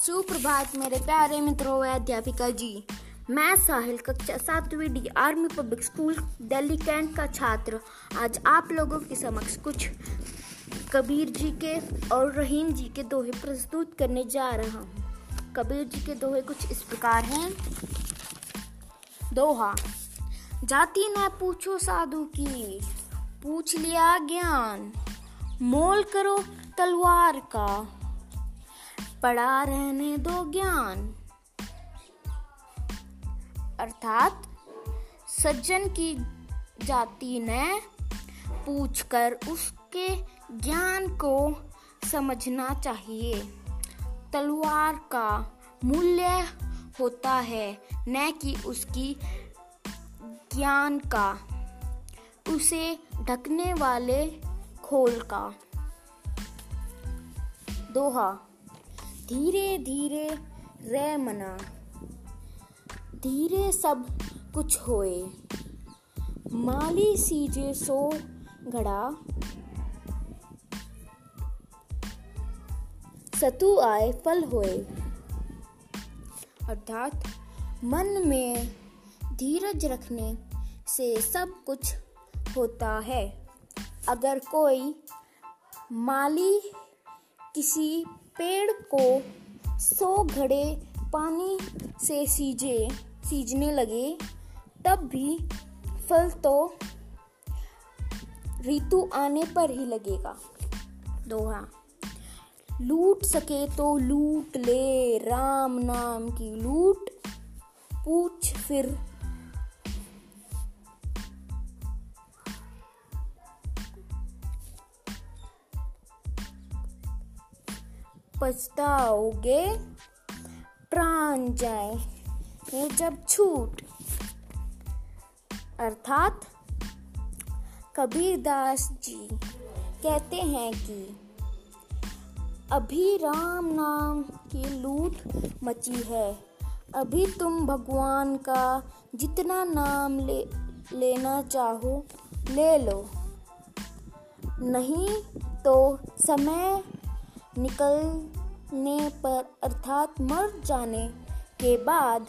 सुप्रभात, मेरे प्यारे मित्रों अध्यापिका जी। मैं साहिल, कक्षा सातवीं D army public school Delhi cantt का छात्र। आज आप लोगों के समक्ष कुछ कबीर जी के और रहीम जी के दोहे प्रस्तुत करने जा रहा हूँ। कबीर जी के दोहे कुछ इस प्रकार हैं। दोहा, जाति न पूछो साधु की, पूछ लिया ज्ञान, मोल करो तलवार का। पड़ा रहने दो ज्ञान। अर्थात, सज्जन की जाति ने पूछकर उसके ज्ञान को समझना चाहिए। तलवार का मूल्य होता है न कि उसकी ज्ञान का। उसे ढकने वाले खोल का। दोहा। धीरे धीरे रे मना। धीरे सब कुछ होए। माली सीजे सो घड़ा। सतु आए फल होए। अर्थात मन में धीरज रखने से सब कुछ होता है। अगर कोई माली किसी पेड़ को सौ घड़े पानी से सीजे, सीजने लगे, तब भी फल तो ऋतु आने पर ही लगेगा। दोहा, लूट सके तो लूट ले, राम नाम की लूट, पूछ फिर पछताओगे? प्राण जाए ये जब छूट। अर्थात कबीर दास जी कहते हैं कि, अभी राम नाम की लूट मची है। अभी तुम भगवान का जितना नाम ले, लेना चाहो, ले लो। नहीं तो समय निकलने पर, अर्थात मर जाने के बाद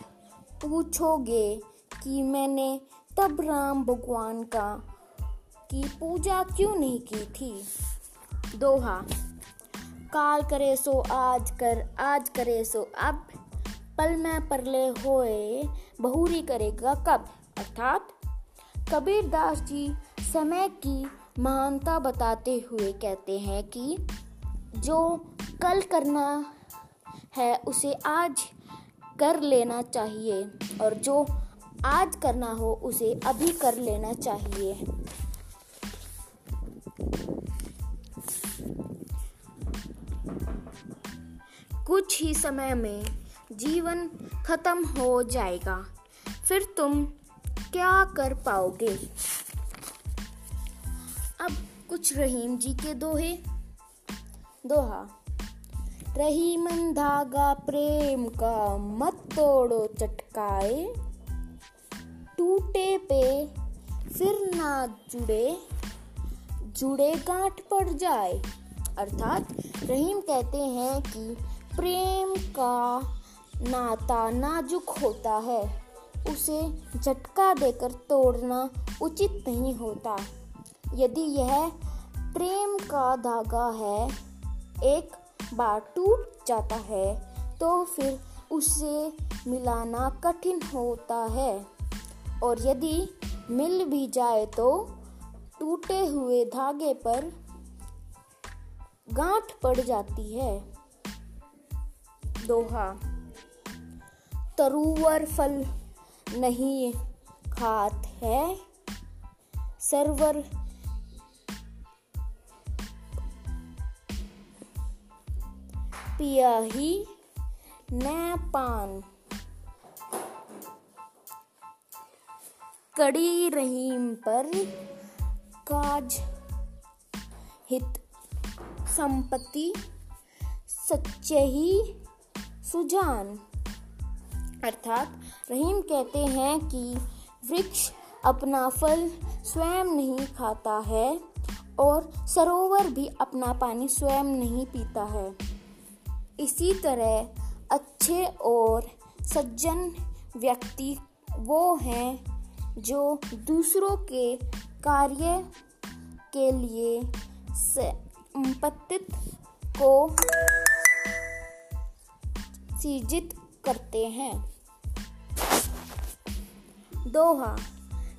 पूछोगे कि मैंने तब राम भगवान का, की पूजा क्यों नहीं की थी? दोहा, काल करे सो, आज कर, आज करे सो, अब पल में परले होए, बहुरी करेगा कब? अर्थात कबीर दास जी समय की महानता बताते हुए कहते हैं कि जो कल करना है, उसे आज कर लेना चाहिए। और जो आज करना हो, उसे अभी कर लेना चाहिए। कुछ ही समय में जीवन खत्म हो जाएगा। फिर तुम क्या कर पाओगे? अब कुछ रहीम जी के दोहे। दोहा। रही मन धागा प्रेम का मत तोड़ो चटकाए। टूटे पे फिर ना जुड़े। जुड़े गांठ पड़ जाए। अर्थात रहीम कहते हैं कि प्रेम का नाता नाजुक होता है। उसे झटका देकर तोड़ना उचित नहीं होता। यदि यह प्रेम का धागा है एक बार टूट जाता है तो फिर उसे मिलाना कठिन होता है। और यदि मिल भी जाए तो टूटे हुए धागे पर गांठ पड़ जाती है। दोहा। तरुवर फल नहीं खात है, सरवर पिया ही न पान कड़ी रहीम पर काज, हित, संपत्ति, सच्चे ही सुजान। अर्थात रहीम कहते हैं कि वृक्ष अपना फल स्वयं नहीं खाता है और सरोवर भी अपना पानी स्वयं नहीं पीता है। इसी तरह अच्छे और सज्जन व्यक्ति वो हैं जो दूसरों के कार्य के लिए संपत्ति को सृजित करते हैं। दोहा,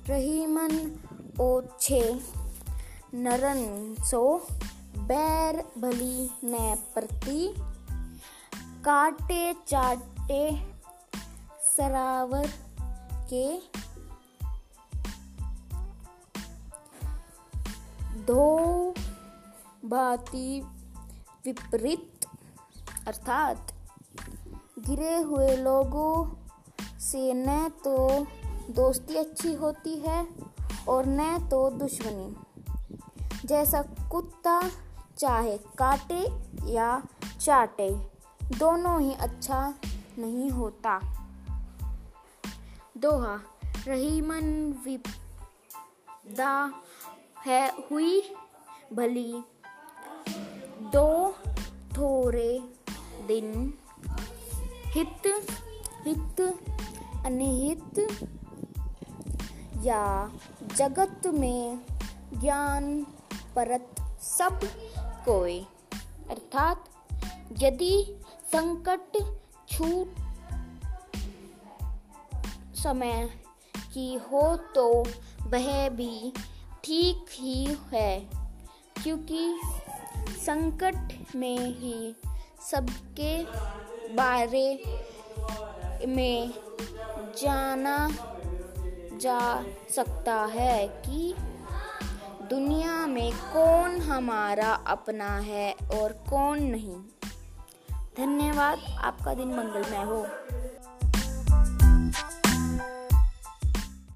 रहीमन ओछे, नरन सो, बैर भली न प्रति काटे चाटे सरावर के दो भांति विपरीत अर्थात गिरे हुए लोगों से न तो दोस्ती अच्छी होती है और न तो दुश्मनी। जैसा कुत्ता चाहे काटे या चाटे। दोनों ही अच्छा नहीं होता। दोहा, रहीमन विदा है, हुई भली। दो थोड़े दिन हित हित अनिहित या जगत में ज्ञान परत सब कोई। अर्थात यदि संकट छूट समय की हो तो वह भी ठीक ही है, क्योंकि संकट में ही सबके बारे में जाना जा सकता है कि दुनिया में कौन हमारा अपना है और कौन नहीं। धन्यवाद। आपका दिन मंगलमय हो।